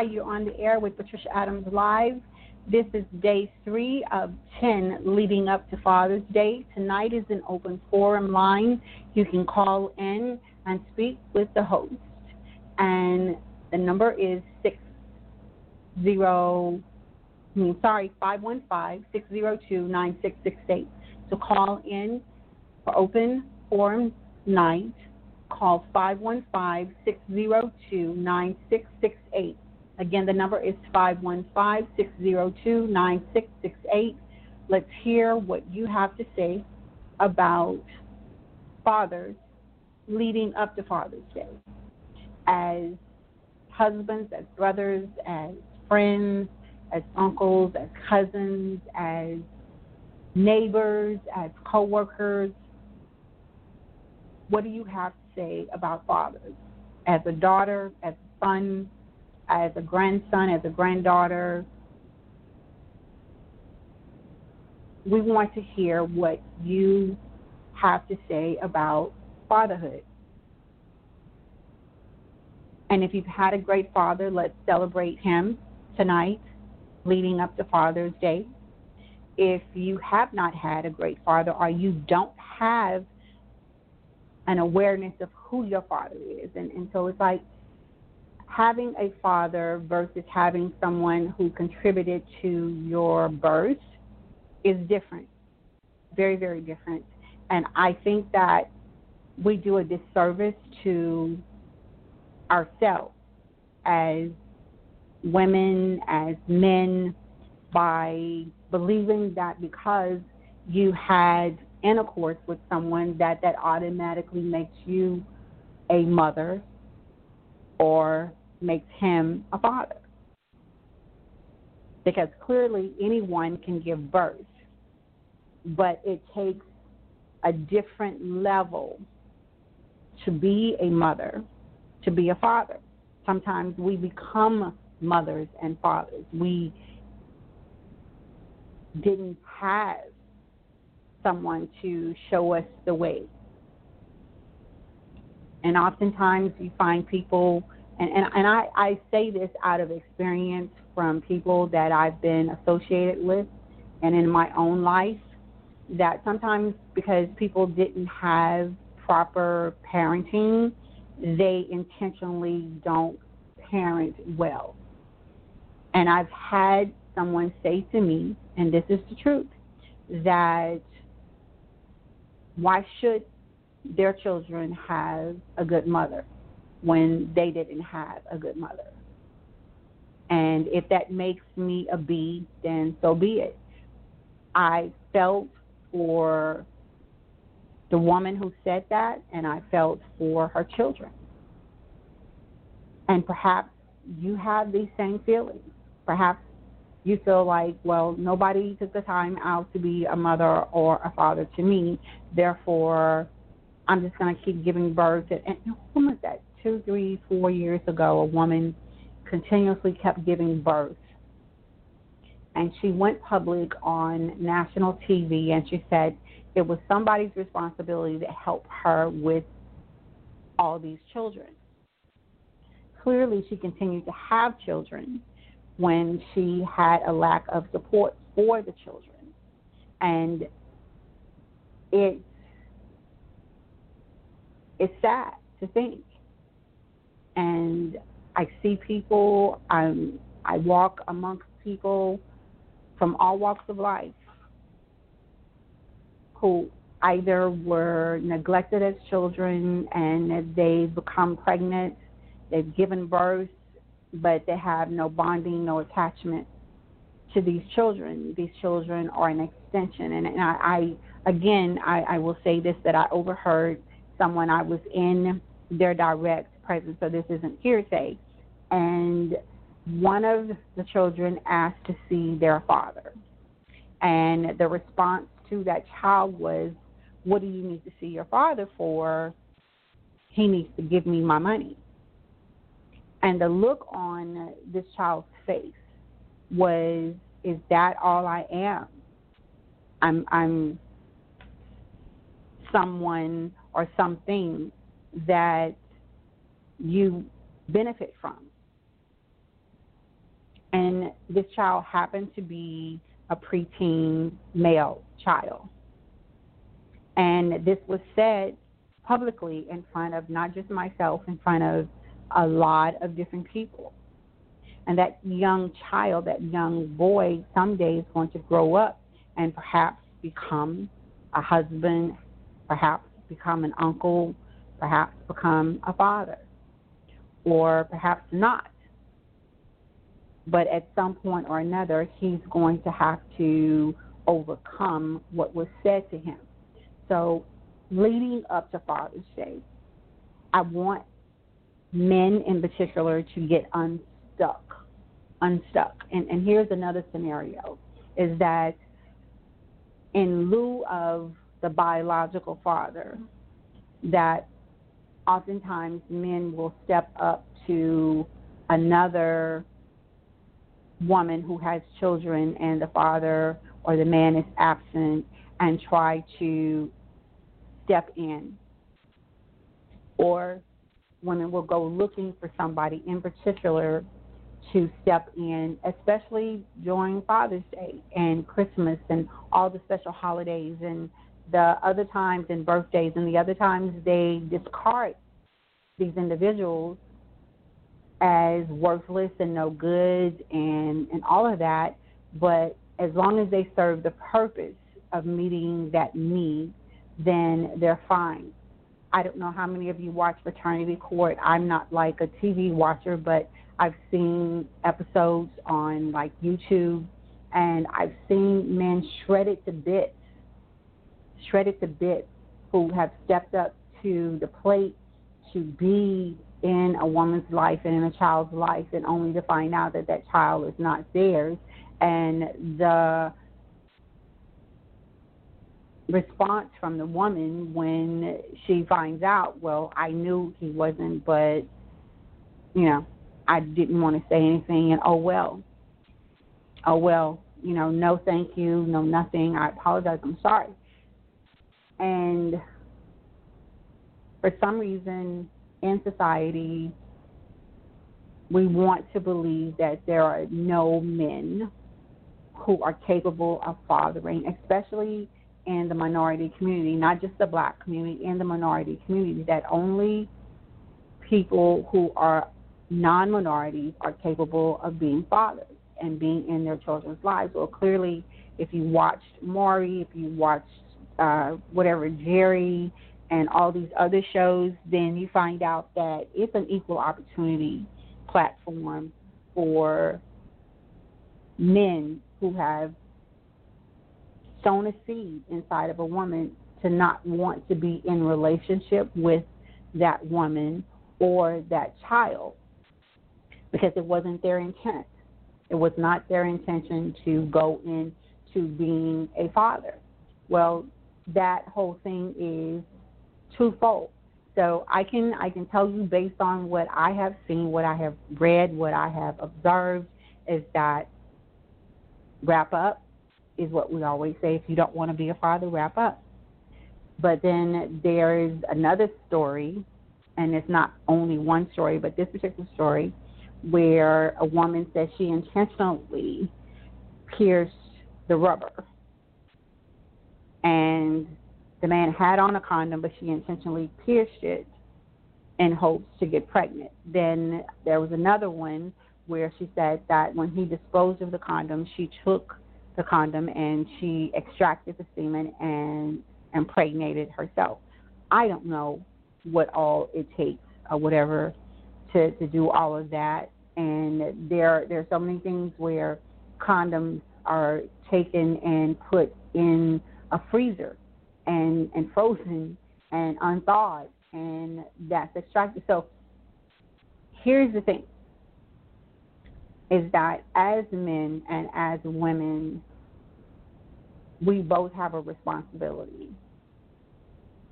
Hi, you're on the air with Patricia Adams Live. This is day three of 10 leading up to Father's Day. Tonight is an open forum line. You can call in and speak with the host. And the number is 60, I mean, hmm, sorry, 515 602 9668. So call in for open forum night. Call 515 602 9668. Again, the number is 515 602 9668. Let's hear what you have to say about fathers leading up to Father's Day. As husbands, as brothers, as friends, as uncles, as cousins, as neighbors, as coworkers. What do you have to say about fathers? As a daughter, as a son, as a grandson, as a granddaughter. We want to hear what you have to say about fatherhood. And if you've had a great father, let's celebrate him tonight, leading up to Father's Day. If you have not had a great father or you don't have an awareness of who your father is, and, and so it's like having a father versus having someone who contributed to your birth is different. Very, very different. And I think that we do a disservice to ourselves as women, as men, by believing that because you had intercourse with someone that that automatically makes you a mother or makes him a father. Because clearly anyone can give birth, but it takes a different level to be a mother, to be a father. Sometimes we become mothers and fathers. We didn't have someone to show us the way. And oftentimes you find people and, and, and I, I say this out of experience from people that I've been associated with and in my own life that sometimes because people didn't have proper parenting, they intentionally don't parent well. And I've had someone say to me, and this is the truth, that why should their children have a good mother? When they didn't have a good mother. And if that makes me a B, then so be it. I felt for the woman who said that, and I felt for her children. And perhaps you have these same feelings. Perhaps you feel like, well, nobody took the time out to be a mother or a father to me, therefore I'm just going to keep giving birth. And, and who was that? Two, three, four years ago, a woman continuously kept giving birth. And she went public on national TV and she said it was somebody's responsibility to help her with all these children. Clearly, she continued to have children when she had a lack of support for the children. And it, it's sad to think. And I see people, I'm, I walk amongst people from all walks of life who either were neglected as children and they've become pregnant, they've given birth, but they have no bonding, no attachment to these children. These children are an extension. And, and I, I, again, I, I will say this that I overheard someone, I was in their direct presence, so this isn't hearsay. And one of the children asked to see their father. And the response to that child was, What do you need to see your father for? He needs to give me my money. And the look on this child's face was, Is that all I am? I'm I'm someone or something that you benefit from. And this child happened to be a preteen male child. And this was said publicly in front of not just myself, in front of a lot of different people. And that young child, that young boy, someday is going to grow up and perhaps become a husband, perhaps become an uncle, perhaps become a father, or perhaps not. But at some point or another, he's going to have to overcome what was said to him. So, leading up to Father's Day, I want men in particular to get unstuck. Unstuck. And, and here's another scenario is that in lieu of the biological father, that oftentimes men will step up to another woman who has children and the father or the man is absent and try to step in. Or women will go looking for somebody in particular to step in, especially during Father's Day and Christmas and all the special holidays and the other times and birthdays and the other times they discard these individuals as worthless and no good and and all of that. But as long as they serve the purpose of meeting that need then they're fine. I don't know how many of you watch paternity court. I'm not like a tv watcher but i've seen episodes on like youtube and i've seen men shredded to bits shredded to bits who have stepped up to the plate to be in a woman's life and in a child's life, and only to find out that that child is not theirs. And the response from the woman when she finds out, well, I knew he wasn't, but, you know, I didn't want to say anything, and oh well. Oh well, you know, no thank you, no nothing. I apologize, I'm sorry. And for some reason in society, we want to believe that there are no men who are capable of fathering, especially in the minority community, not just the black community, in the minority community, that only people who are non minorities are capable of being fathers and being in their children's lives. Well, clearly, if you watched Maury, if you watched uh, whatever Jerry and all these other shows, then you find out that it's an equal opportunity platform for men who have sown a seed inside of a woman to not want to be in relationship with that woman or that child because it wasn't their intent. It was not their intention to go into being a father. Well, that whole thing is twofold. So I can I can tell you based on what I have seen, what I have read, what I have observed, is that wrap up is what we always say. If you don't want to be a father, wrap up. But then there is another story, and it's not only one story, but this particular story, where a woman says she intentionally pierced the rubber and the man had on a condom, but she intentionally pierced it in hopes to get pregnant. Then there was another one where she said that when he disposed of the condom, she took the condom and she extracted the semen and impregnated herself. I don't know what all it takes or whatever to to do all of that. And there there are so many things where condoms are taken and put in a freezer and and frozen and unthawed and that's extracted. So here's the thing is that as men and as women, we both have a responsibility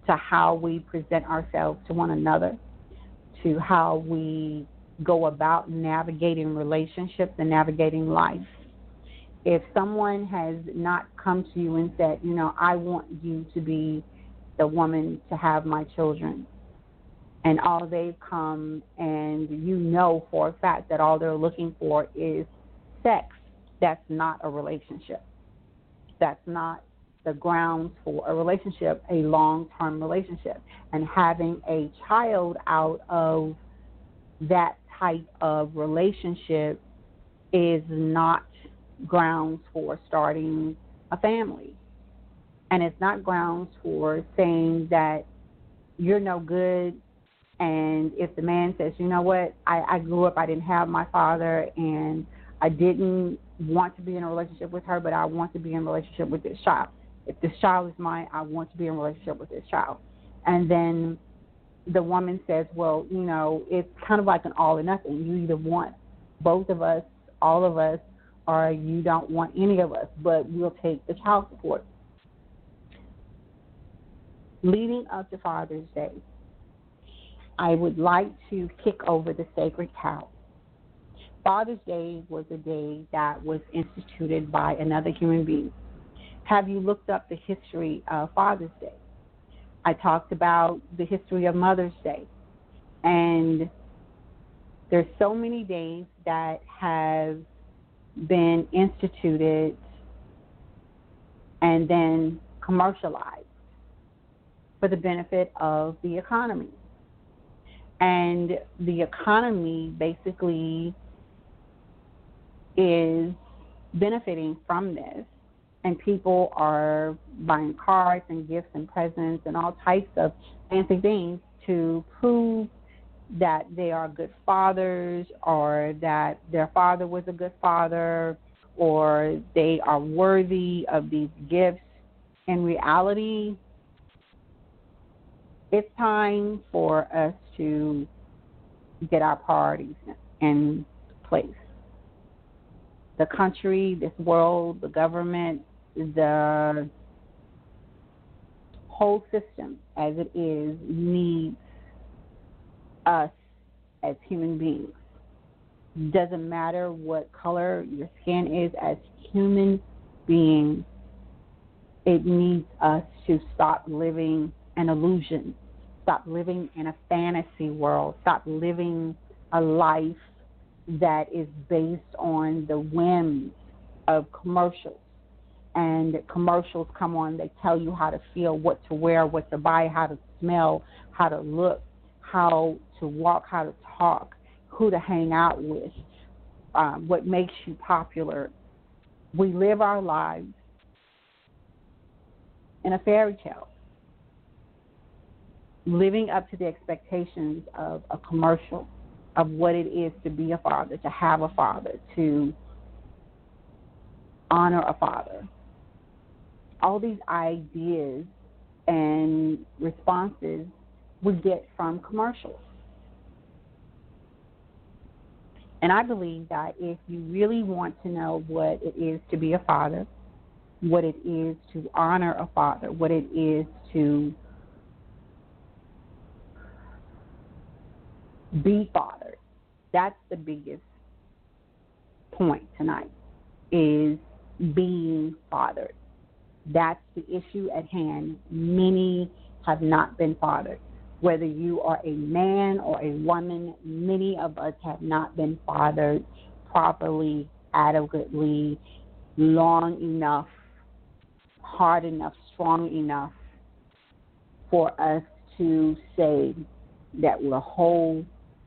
to how we present ourselves to one another, to how we go about navigating relationships and navigating life. If someone has not come to you and said, you know, I want you to be the woman to have my children, and all they've come and you know for a fact that all they're looking for is sex, that's not a relationship. That's not the grounds for a relationship, a long term relationship. And having a child out of that type of relationship is not grounds for starting a family. And it's not grounds for saying that you're no good and if the man says, you know what, I, I grew up, I didn't have my father, and I didn't want to be in a relationship with her, but I want to be in a relationship with this child. If this child is mine, I want to be in a relationship with this child. And then the woman says, well, you know, it's kind of like an all or nothing. You either want both of us, all of us, or you don't want any of us, but we'll take the child support. Leading up to Father's Day, I would like to kick over the sacred cow. Father's Day was a day that was instituted by another human being. Have you looked up the history of Father's Day? I talked about the history of Mother's Day. And there's so many days that have been instituted and then commercialized for the benefit of the economy. And the economy basically is benefiting from this. And people are buying cards and gifts and presents and all types of fancy things to prove that they are good fathers or that their father was a good father or they are worthy of these gifts. In reality, it's time for us to get our priorities in place. The country, this world, the government, the whole system as it is needs us as human beings. Doesn't matter what color your skin is, as human beings, it needs us to stop living an illusion Stop living in a fantasy world. Stop living a life that is based on the whims of commercials. And commercials come on, they tell you how to feel, what to wear, what to buy, how to smell, how to look, how to walk, how to talk, who to hang out with, um, what makes you popular. We live our lives in a fairy tale living up to the expectations of a commercial of what it is to be a father, to have a father, to honor a father. All these ideas and responses we get from commercials. And I believe that if you really want to know what it is to be a father, what it is to honor a father, what it is to be fathered. That's the biggest point tonight is being fathered. That's the issue at hand. Many have not been fathered. Whether you are a man or a woman, many of us have not been fathered properly, adequately, long enough, hard enough, strong enough for us to say, that we're whole,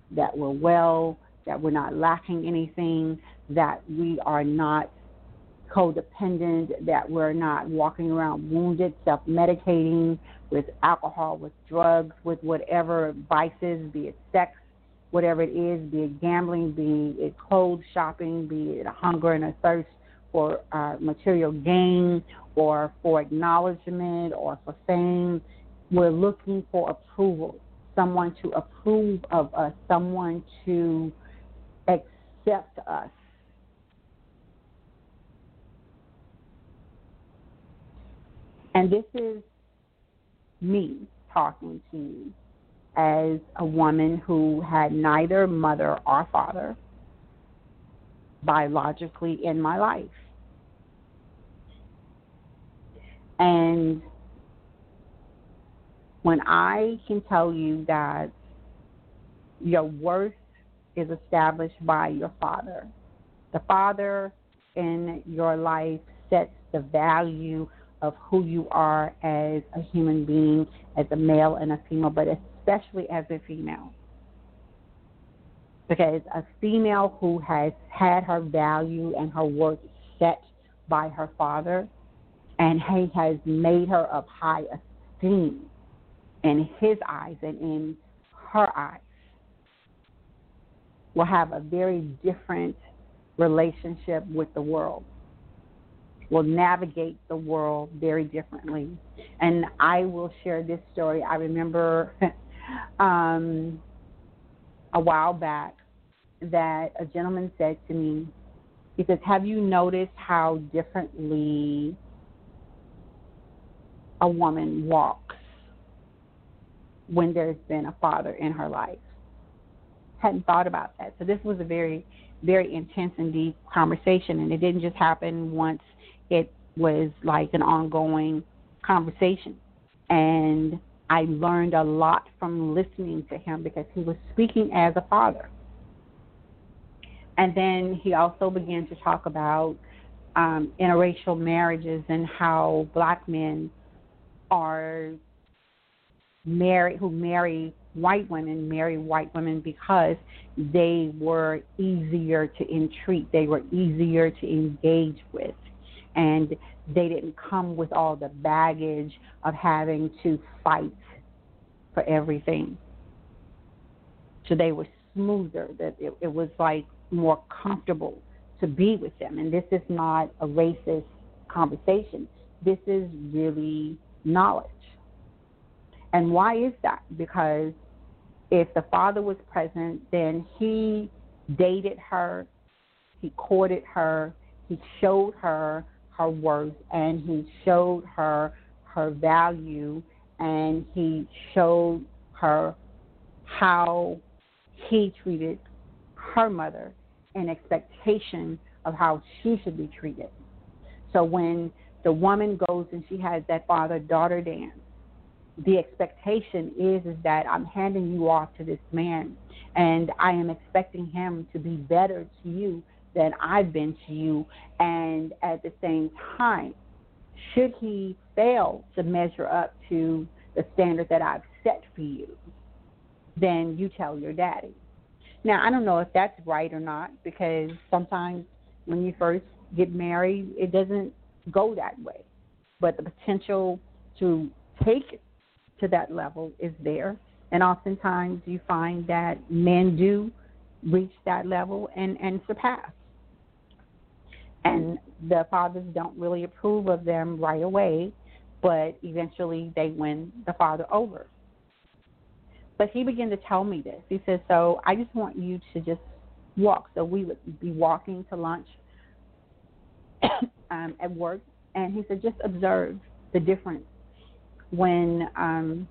that we're well, that we're not lacking anything, that we are not codependent, that we're not walking around wounded, self medicating with alcohol, with drugs, with whatever vices, be it sex, whatever it is, be it gambling, be it clothes shopping, be it a hunger and a thirst for uh, material gain or for acknowledgement or for fame. We're looking for approval, someone to approve of us, someone to accept us. And this is me talking to you as a woman who had neither mother or father biologically in my life. And when I can tell you that your worth is established by your father, the father in your life sets the value of who you are as a human being, as a male and a female, but especially as a female. Because a female who has had her value and her worth set by her father and he has made her of high esteem in his eyes and in her eyes will have a very different relationship with the world will navigate the world very differently. And I will share this story. I remember um, a while back that a gentleman said to me, he says, Have you noticed how differently a woman walks when there's been a father in her life? Hadn't thought about that. So this was a very, very intense and deep conversation, and it didn't just happen once it was like an ongoing conversation. And I learned a lot from listening to him because he was speaking as a father. And then he also began to talk about um, interracial marriages and how black men are married who marry white women marry white women because they were easier to entreat, they were easier to engage with and they didn't come with all the baggage of having to fight for everything. So they were smoother, that it, it was like more comfortable to be with them. And this is not a racist conversation. This is really knowledge. And why is that? Because if the father was present, then he dated her, he courted her, he showed her her worth and he showed her her value and he showed her how he treated her mother in expectation of how she should be treated. So when the woman goes and she has that father daughter dance, the expectation is is that I'm handing you off to this man and I am expecting him to be better to you than I've been to you. And at the same time, should he fail to measure up to the standard that I've set for you, then you tell your daddy. Now, I don't know if that's right or not because sometimes when you first get married, it doesn't go that way. But the potential to take to that level is there. And oftentimes you find that men do reach that level and, and surpass and the fathers don't really approve of them right away, but eventually they win the father over. But he began to tell me this. He said, So I just want you to just walk. So we would be walking to lunch um, at work, and he said, Just observe the difference when um,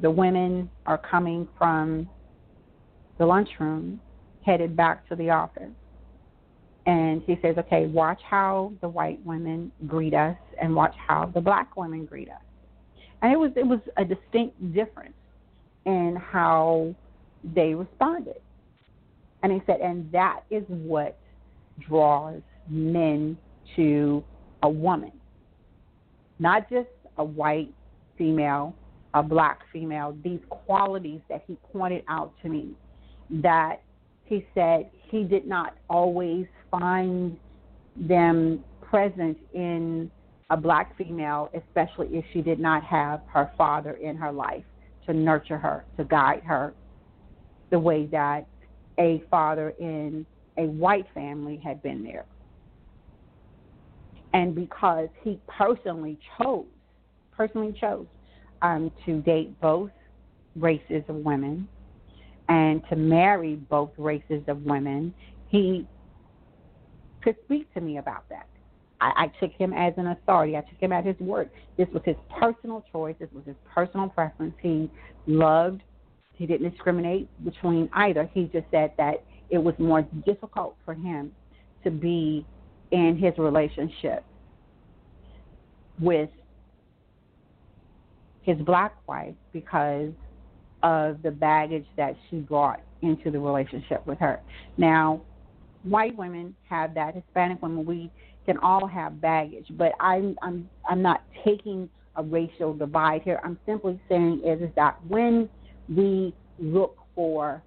the women are coming from the lunchroom headed back to the office and he says, okay, watch how the white women greet us and watch how the black women greet us. And it was it was a distinct difference in how they responded. And he said, and that is what draws men to a woman. Not just a white female, a black female, these qualities that he pointed out to me that he said he did not always find them present in a black female, especially if she did not have her father in her life to nurture her, to guide her the way that a father in a white family had been there. And because he personally chose, personally chose um, to date both races of women and to marry both races of women, he could speak to me about that. I, I took him as an authority. I took him at his word. This was his personal choice. This was his personal preference. He loved. He didn't discriminate between either. He just said that it was more difficult for him to be in his relationship with his black wife because of the baggage that she brought into the relationship with her. Now, white women have that, Hispanic women, we can all have baggage, but I'm I'm I'm not taking a racial divide here. I'm simply saying is, is that when we look for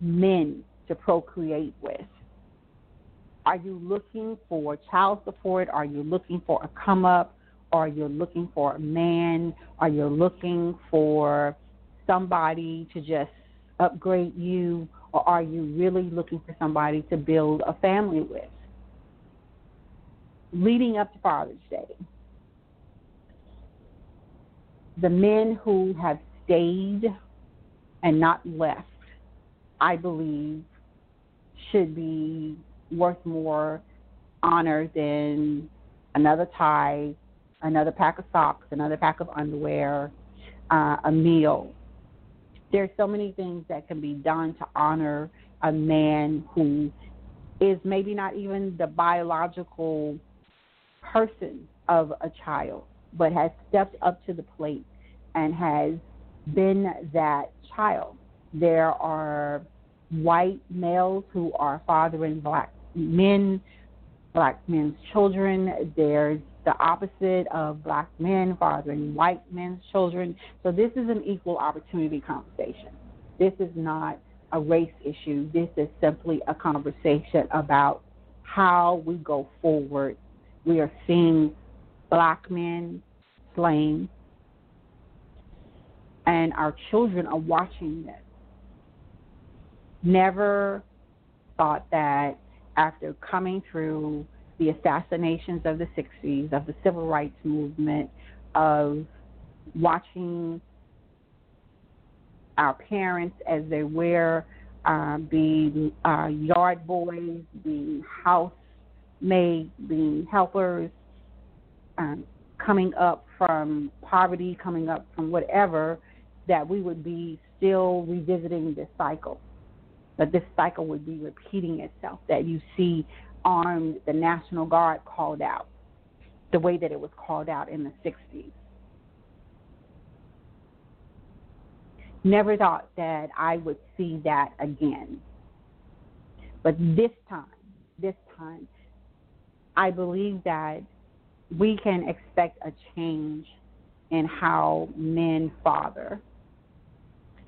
men to procreate with, are you looking for child support? Are you looking for a come up? Are you looking for a man? Are you looking for somebody to just upgrade you? Or are you really looking for somebody to build a family with? leading up to Father's Day, the men who have stayed and not left, I believe, should be worth more honor than another tie, another pack of socks, another pack of underwear, uh, a meal. There's so many things that can be done to honor a man who is maybe not even the biological person of a child, but has stepped up to the plate and has been that child. There are white males who are fathering black men, black men's children. There's the opposite of black men fathering white men's children. So this is an equal opportunity conversation. This is not a race issue. This is simply a conversation about how we go forward we are seeing black men slain, and our children are watching this. Never thought that after coming through the assassinations of the 60s, of the civil rights movement, of watching our parents as they were uh, being uh, yard boys, being house being helpers um, coming up from poverty, coming up from whatever, that we would be still revisiting this cycle. That this cycle would be repeating itself, that you see armed, the National Guard called out, the way that it was called out in the 60s. Never thought that I would see that again. But this time, this time, I believe that we can expect a change in how men father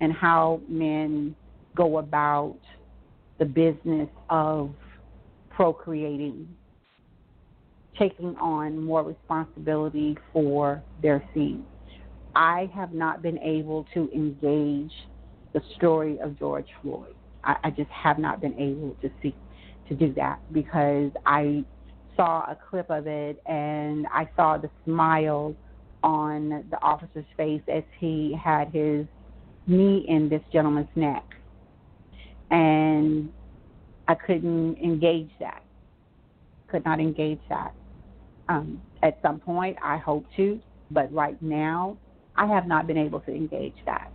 and how men go about the business of procreating, taking on more responsibility for their seed. I have not been able to engage the story of George Floyd. I, I just have not been able to see to do that because I saw a clip of it and I saw the smile on the officer's face as he had his knee in this gentleman's neck. And I couldn't engage that. Could not engage that. Um, at some point, I hope to, but right now, I have not been able to engage that.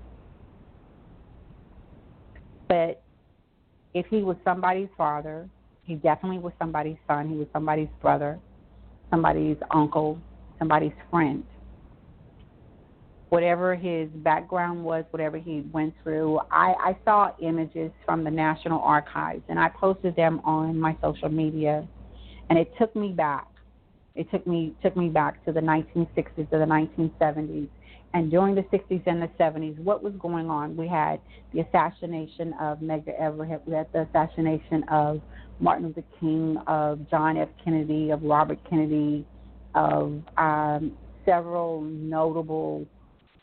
But if he was somebody's father, he definitely was somebody's son. He was somebody's brother, somebody's uncle, somebody's friend. Whatever his background was, whatever he went through, I, I saw images from the National Archives and I posted them on my social media. And it took me back It took me took me back to the 1960s to the 1970s. And during the 60s and the 70s, what was going on? We had the assassination of Medgar Evers. We had the assassination of Martin Luther King, of John F. Kennedy, of Robert Kennedy, of um, several notable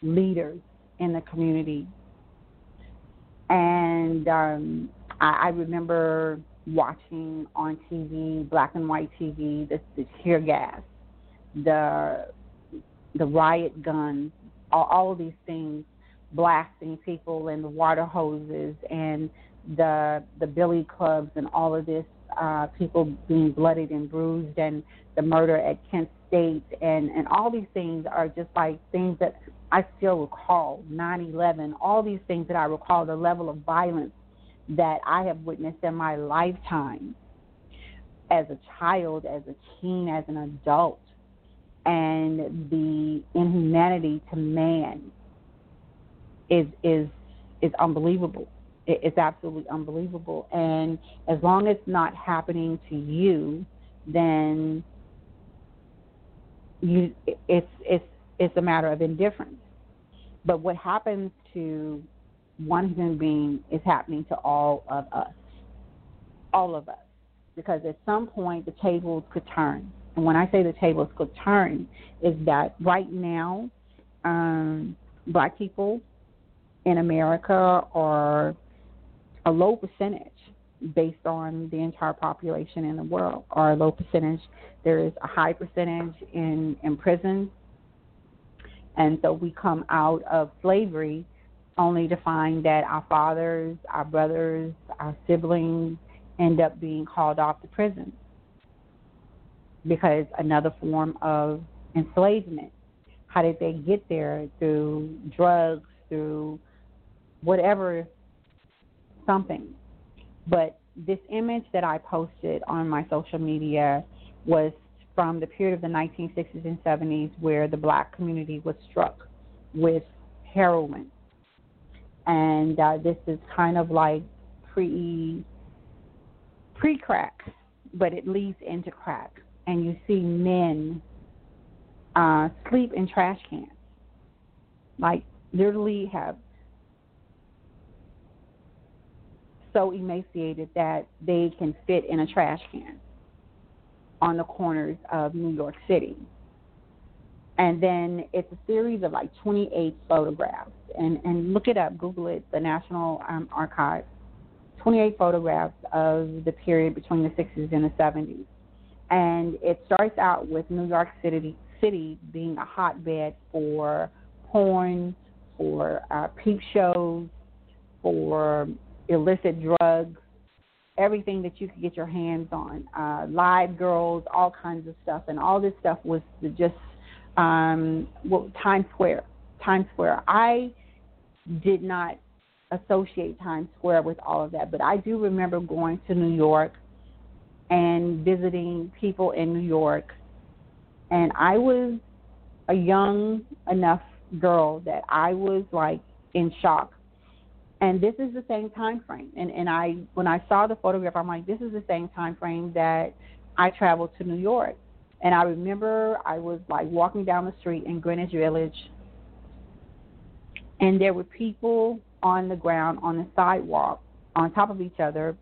leaders in the community. And um, I, I remember watching on TV, black and white TV, the, the tear gas, the the riot guns, all, all of these things, blasting people and the water hoses and the the billy clubs and all of this, uh, people being bloodied and bruised and the murder at Kent State and and all these things are just like things that I still recall. 9/11, all these things that I recall, the level of violence that I have witnessed in my lifetime as a child, as a teen, as an adult, and the inhumanity to man is is is unbelievable. It's absolutely unbelievable. And as long as it's not happening to you, then you it's it's it's a matter of indifference. But what happens to one human being is happening to all of us. All of us. Because at some point the tables could turn. And when I say the tables could turn, is that right now, um, black people in America are a low percentage based on the entire population in the world, are a low percentage. There is a high percentage in, in prison. And so we come out of slavery only to find that our fathers, our brothers, our siblings end up being called off to prison because another form of enslavement. How did they get there? Through drugs, through whatever, something. But this image that I posted on my social media was from the period of the 1960s and 70s where the black community was struck with heroin. And uh, this is kind of like pre pre crack, but it leads into crack, and you see men uh, sleep in trash cans, like literally have so emaciated that they can fit in a trash can on the corners of New York City. And then it's a series of like 28 photographs and, and look it up, Google it, the National um, Archives. 28 photographs of the period between the 60s and the 70s. And it starts out with New York City, City being a hotbed for porn, for uh, peep shows, for illicit drugs, everything that you could get your hands on, uh, live girls, all kinds of stuff. And all this stuff was just um, well, Times Square. Times Square. I did not associate Times Square with all of that, but I do remember going to New York and visiting people in New York, and I was a young enough girl that I was like in shock. And this is the same time frame. And and I when I saw the photograph, I'm like, this is the same time frame that I traveled to New York. And I remember I was like walking down the street in Greenwich Village and there were people on the ground on the sidewalk on top of each other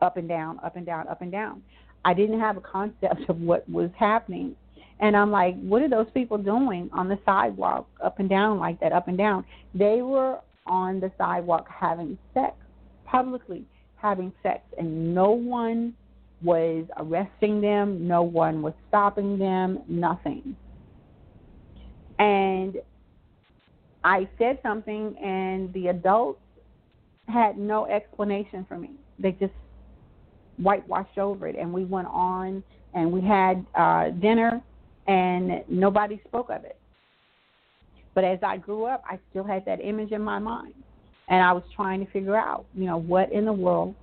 up and down up and down up and down i didn't have a concept of what was happening and i'm like what are those people doing on the sidewalk up and down like that up and down they were on the sidewalk having sex publicly having sex and no one was arresting them no one was stopping them nothing and I said something, and the adults had no explanation for me. They just whitewashed over it, and we went on and we had uh, dinner, and nobody spoke of it. But as I grew up, I still had that image in my mind, and I was trying to figure out, you know, what in the world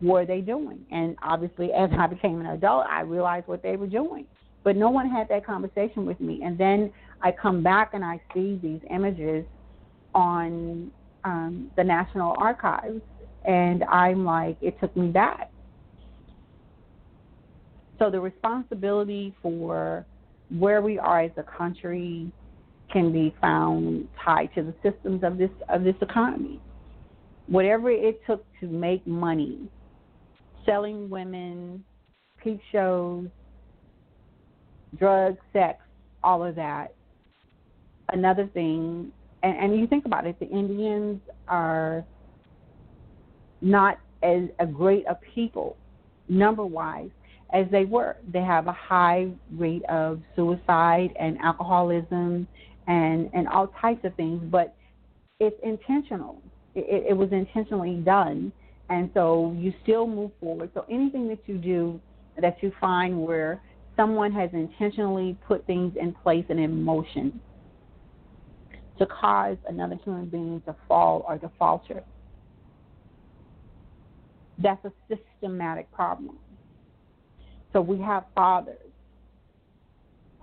were they doing? And obviously, as I became an adult, I realized what they were doing. But no one had that conversation with me. And then I come back and I see these images on um, the National Archives, and I'm like, it took me back. So the responsibility for where we are as a country can be found tied to the systems of this of this economy. Whatever it took to make money, selling women, peep shows, drugs, sex, all of that. Another thing, and, and you think about it, the Indians are not as a great a people, number wise, as they were. They have a high rate of suicide and alcoholism and and all types of things, but it's intentional. It, it was intentionally done, and so you still move forward. So anything that you do that you find where someone has intentionally put things in place and in motion to cause another human being to fall or to falter. That's a systematic problem. So we have fathers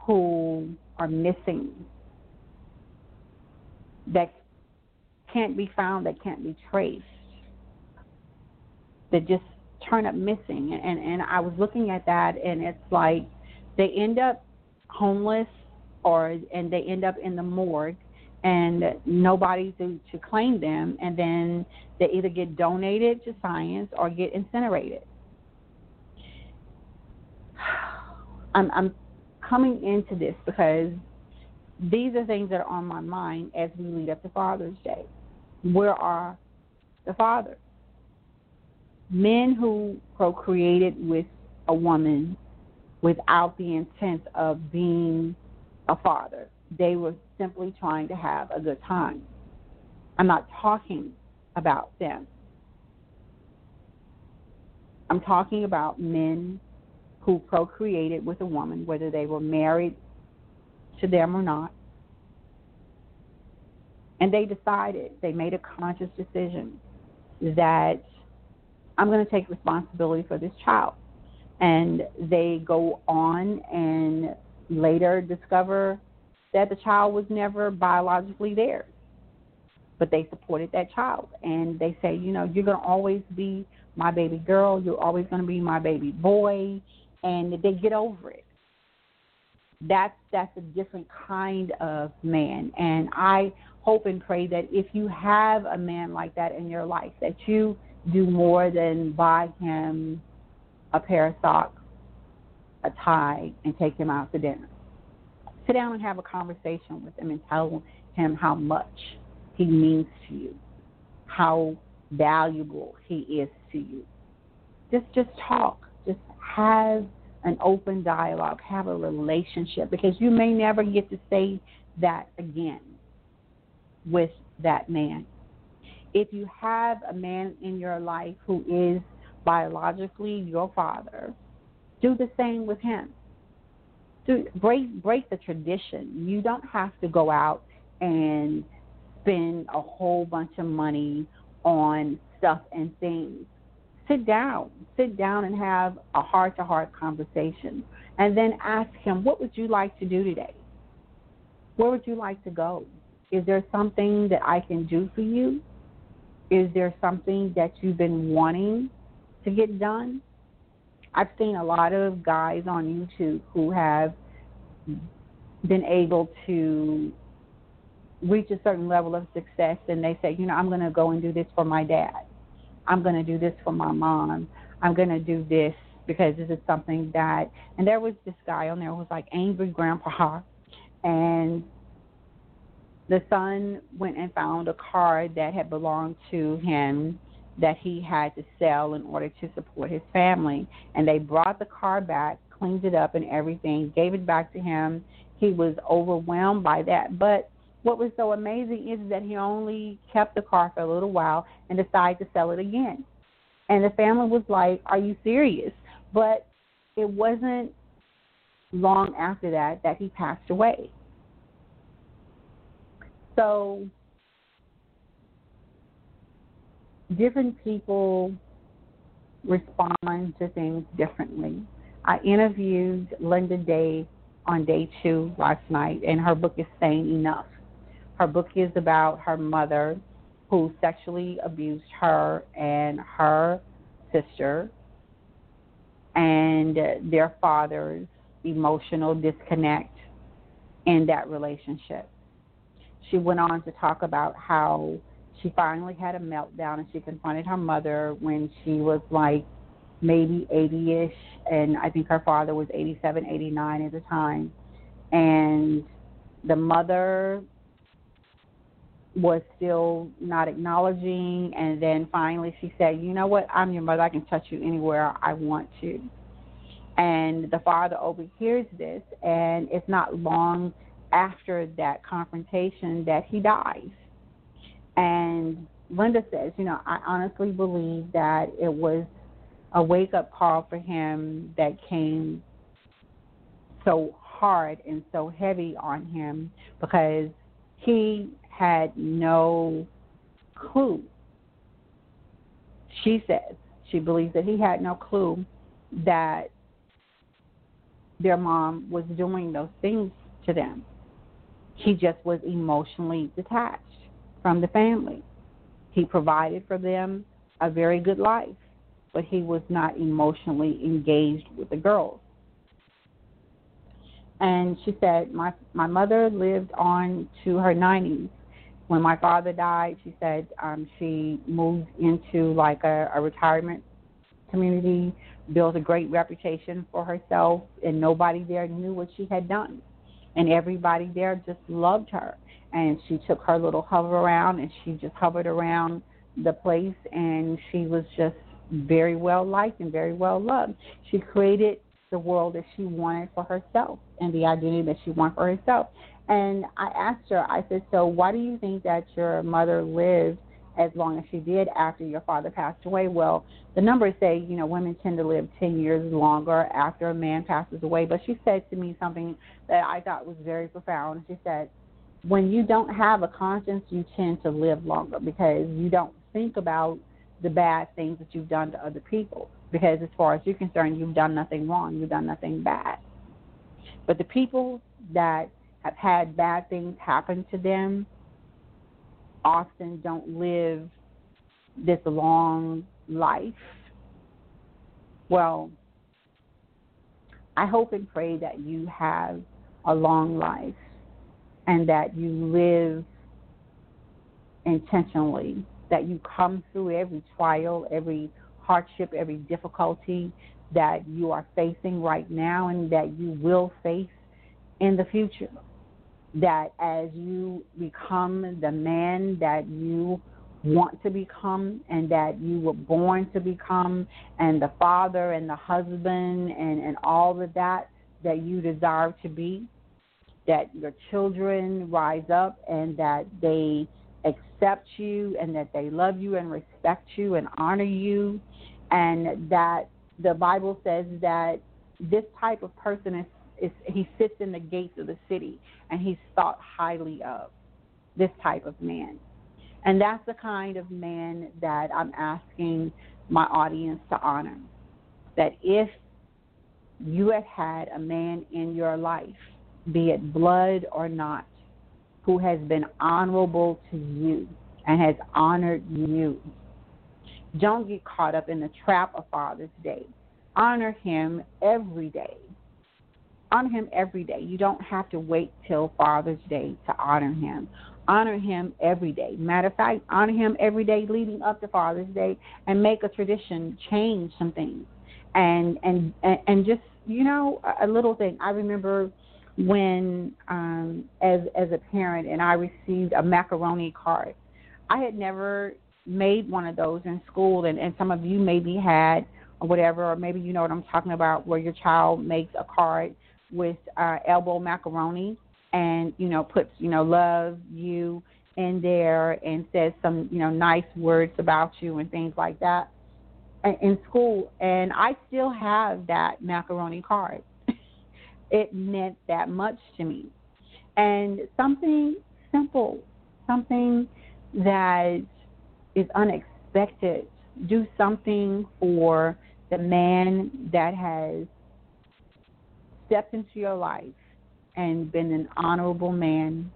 who are missing that can't be found, that can't be traced, that just turn up missing. And, and I was looking at that, and it's like they end up homeless or and they end up in the morgue and nobody to, to claim them and then they either get donated to science or get incinerated. I'm I'm coming into this because these are things that are on my mind as we lead up to Father's Day. Where are the fathers? Men who procreated with a woman without the intent of being a father. They were simply trying to have a good time. I'm not talking about them. I'm talking about men who procreated with a woman, whether they were married to them or not. And they decided, they made a conscious decision that I'm going to take responsibility for this child and they go on and later discover that the child was never biologically theirs. But they supported that child and they say, you know, you're going to always be my baby girl, you're always going to be my baby boy, and they get over it. That's that's a different kind of man, and I hope and pray that if you have a man like that in your life, that you do more than buy him a pair of socks, a tie, and take him out to dinner. Sit down and have a conversation with him and tell him how much he means to you, how valuable he is to you. Just just talk. Just have an open dialogue, have a relationship because you may never get to say that again with that man. If you have a man in your life who is biologically your father, do the same with him. Do, break break the tradition. You don't have to go out and spend a whole bunch of money on stuff and things. Sit down, sit down and have a heart to heart conversation, and then ask him, "What would you like to do today? Where would you like to go? Is there something that I can do for you? Is there something that you've been wanting to get done. I've seen a lot of guys on YouTube who have been able to reach a certain level of success and they say, you know, I'm going to go and do this for my dad. I'm going to do this for my mom. I'm going to do this because this is something that, and there was this guy on there who was like angry grandpa, and the son went and found a car that had belonged to him that he had to sell in order to support his family. And they brought the car back, cleaned it up and everything, gave it back to him. He was overwhelmed by that. But what was so amazing is that he only kept the car for a little while and decided to sell it again. And the family was like, Are you serious? But it wasn't long after that that he passed away. So different people respond to things differently. I interviewed Linda Day on day two last night, and her book is Saying Enough. Her book is about her mother who sexually abused her and her sister and their father's emotional disconnect in that relationship. She went on to talk about how she finally had a meltdown and she confronted her mother when she was like maybe 80 ish, and I think her father was 87, 89 at the time. And the mother was still not acknowledging, and then finally she said, You know what? I'm your mother. I can touch you anywhere I want to. And the father overhears this, and it's not long after that confrontation that he dies. And Linda says, You know, I honestly believe that it was a wake up call for him that came so hard and so heavy on him because he had no clue. She says she believes that he had no clue that their mom was doing those things to them. He just was emotionally detached from the family. He provided for them a very good life, but he was not emotionally engaged with the girls. And she said, My my mother lived on to her nineties. When my father died, she said um, she moved into like a, a retirement community, built a great reputation for herself, and nobody there knew what she had done. And everybody there just loved her and she took her little Hoveround and she just hovered around the place and she was just very well liked and very well loved. She created the world that she wanted for herself and the identity that she wanted for herself. And I asked her, I said, So why do you think that your mother lived as long as she did after your father passed away? Well, the numbers say, you know, women tend to live 10 years longer after a man passes away. But she said to me something that I thought was very profound. She said, when you don't have a conscience, you tend to live longer because you don't think about the bad things that you've done to other people. Because as far as you're concerned, you've done nothing wrong, you've done nothing bad. But the people that have had bad things happen to them often don't live this long life. Well, I hope and pray that you have a long life and that you live intentionally, that you come through every trial, every hardship, every difficulty that you are facing right now and that you will face in the future. That as you become the man that you want to become and that you were born to become, and the father and the husband and, and all of that that you desire to be, that your children rise up and that they accept you and that they love you and respect you and honor you. And that the bible says that this type of person is, he sits in the gates of the city and he's thought highly of this type of man and that's the kind of man that i'm asking my audience to honor that if you had had a man in your life be it blood or not, who has been honorable to you and has honored you. Don't get caught up in the trap of Father's Day. Honor him every day. Honor him every day. You don't have to wait till Father's Day to honor him. Honor him every day. Matter of fact, honor him every day leading up to Father's Day and make a tradition, change some things. And and and, and just, you know, a, a little thing. I remember when um, as as a parent and I received a macaroni card. I had never made one of those in school, and, and some of you maybe had or whatever, or maybe you know what I'm talking about, where your child makes a card with uh, elbow macaroni and you know puts you know love you in there and says some you know nice words about you and things like that in school and I still have that macaroni card it meant that much to me. And something simple, something that is unexpected, do something for the man that has stepped into your life and been an honorable man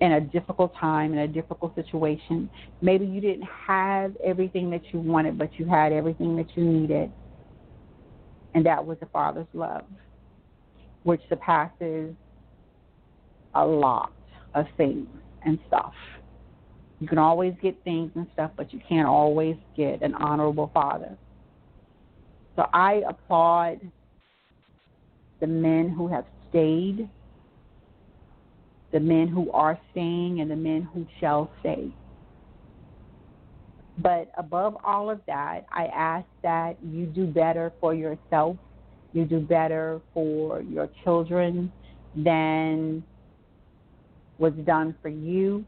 in a difficult time, in a difficult situation. Maybe you didn't have everything that you wanted, but you had everything that you needed. And that was the Father's love, which surpasses a lot of things and stuff. You can always get things and stuff, but you can't always get an honorable father. So I applaud the men who have stayed, the men who are staying, and the men who shall stay. But above all of that, I ask that you do better for yourself, you do better for your children than was done for you,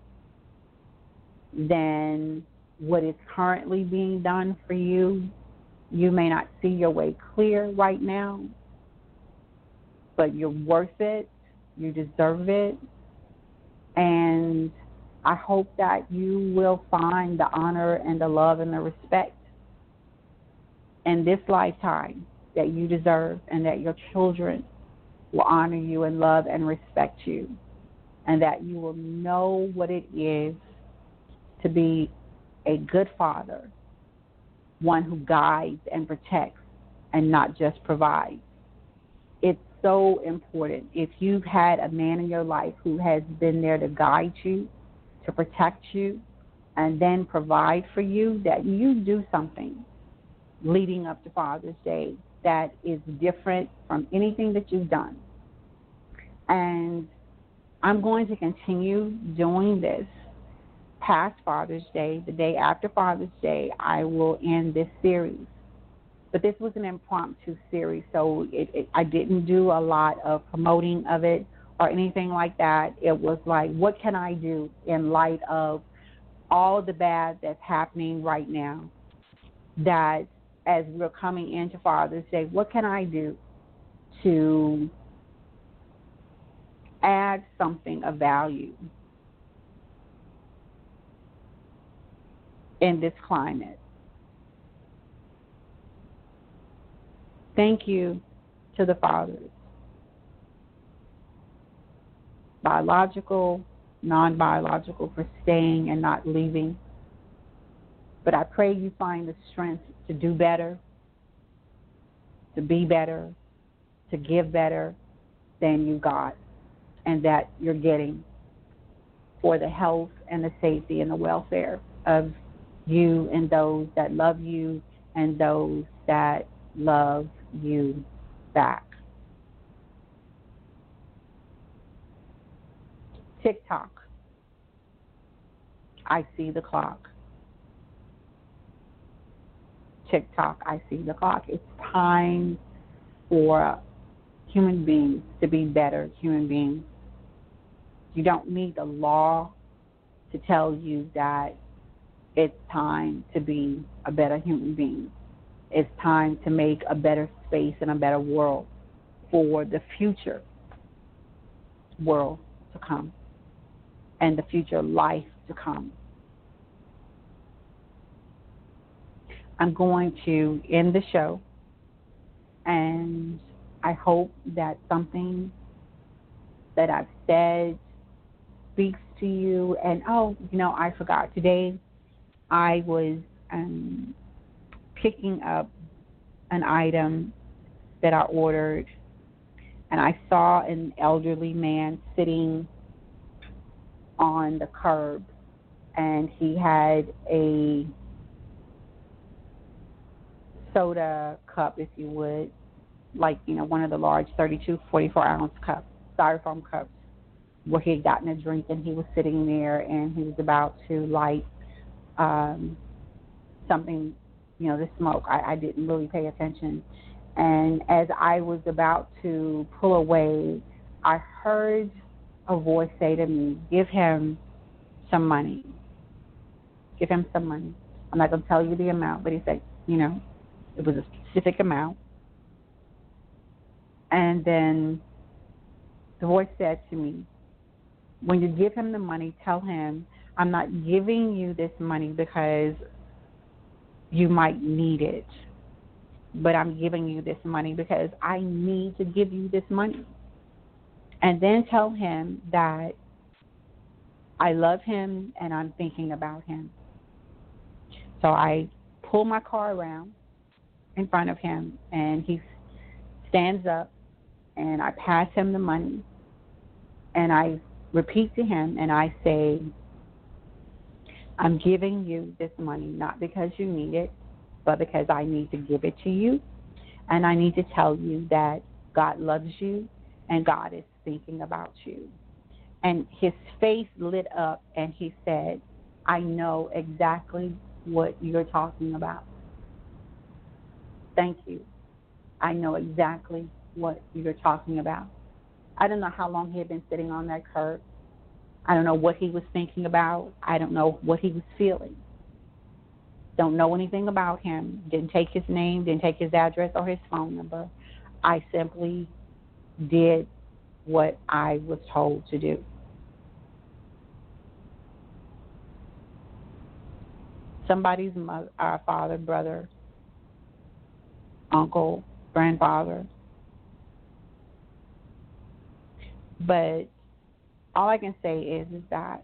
than what is currently being done for you. You may not see your way clear right now, but you're worth it. You deserve it. And I hope that you will find the honor and the love and the respect in this lifetime that you deserve and that your children will honor you and love and respect you and that you will know what it is to be a good father, one who guides and protects and not just provides. So important. If you've had a man in your life who has been there to guide you, to protect you and then provide for you, that you do something leading up to Father's Day that is different from anything that you've done. And I'm going to continue doing this past Father's Day. The day after Father's Day, I will end this series. But this was an impromptu series, so it, it, I didn't do a lot of promoting of it or anything like that. It was like, what can I do in light of all the bad that's happening right now? That as we're coming into Father's Day, what can I do to add something of value in this climate? Thank you to the fathers biological, non biological, for staying and not leaving. But I pray you find the strength to do better, to be better, to give better than you got, and that you're getting for the health and the safety and the welfare of you and those that love you and those that love you back. Tick tock. I see the clock. Tick tock. I see the clock. It's time for human beings to be better human beings. You don't need the law to tell you that it's time to be a better human being. It's time to make a better space and a better world for the future world to come and the future life to come. I'm going to end the show, and I hope that something that I've said speaks to you. And oh, you know, I forgot today I was um, picking up an item that I ordered, and I saw an elderly man sitting on the curb and he had a soda cup, if you would, like, you know, one of the large 32, 44 ounce cups, styrofoam cups, where he had gotten a drink and he was sitting there and he was about to light um, something, you know, the smoke. I, I didn't really pay attention. And as I was about to pull away, I heard a voice say to me, Give him some money. Give him some money. I'm not going to tell you the amount, but he said, You know, it was a specific amount. And then the voice said to me, When you give him the money, tell him, I'm not giving you this money because you might need it, but I'm giving you this money because I need to give you this money and then tell him that I love him and I'm thinking about him. So I pull my car around in front of him and he stands up and I pass him the money and I repeat to him and I say, I'm giving you this money not because you need it, but because I need to give it to you. And I need to tell you that God loves you and God is thinking about you. And his face lit up and he said, I know exactly what you're talking about. Thank you. I know exactly what you're talking about. I don't know how long he had been sitting on that curb. I don't know what he was thinking about. I don't know what he was feeling. Don't know anything about him. Didn't take his name, didn't take his address or his phone number. I simply did what I was told to do. Somebody's mother, our father, brother, uncle, grandfather. But all I can say is is that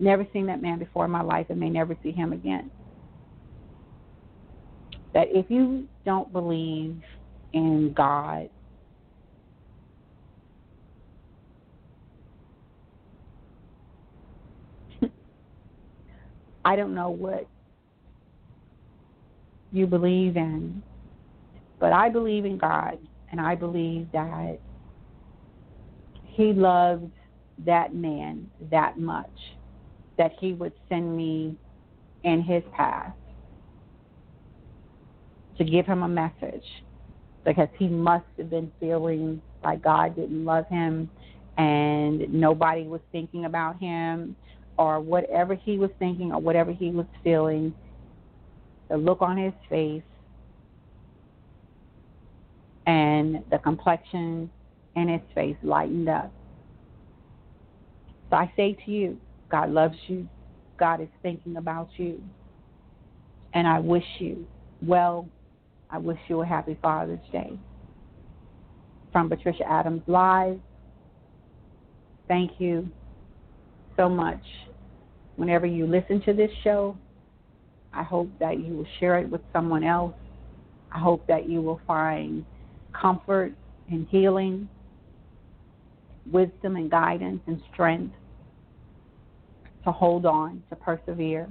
never seen that man before in my life and may never see him again. That if you don't believe in God, I don't know what you believe in, but I believe in God and I believe that He loved that man that much that he would send me in his path to give him a message because he must have been feeling like God didn't love him and nobody was thinking about him or whatever he was thinking or whatever he was feeling, the look on his face and the complexion in his face lightened up. So I say to you, God loves you. God is thinking about you. And I wish you well. I wish you a happy Father's Day. From Patricia Adams Live, thank you so much. Whenever you listen to this show, I hope that you will share it with someone else. I hope that you will find comfort and healing wisdom and guidance and strength to hold on, to persevere,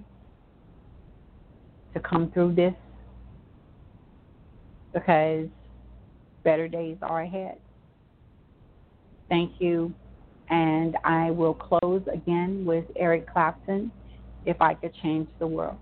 to come through this because better days are ahead. Thank you. And I will close again with Eric Clapton, If I Could Change the World.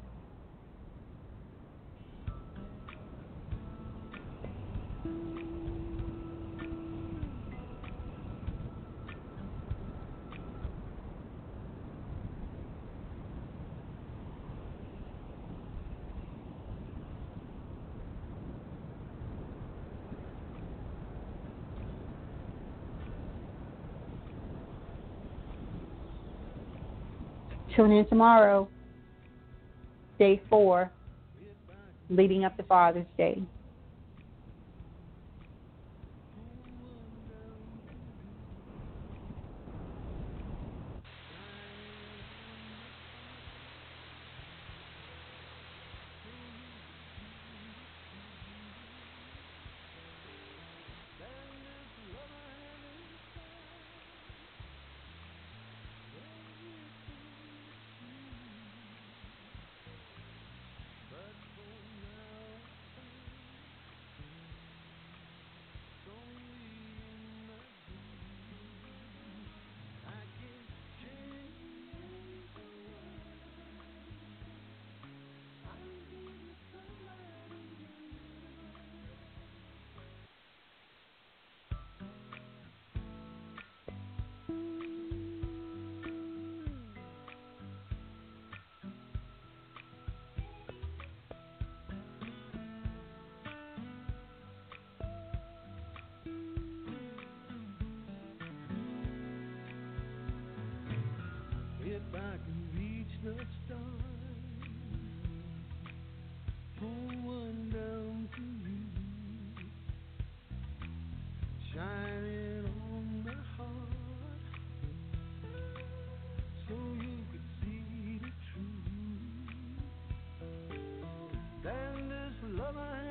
Tune in tomorrow, day four, leading up to Father's Day. my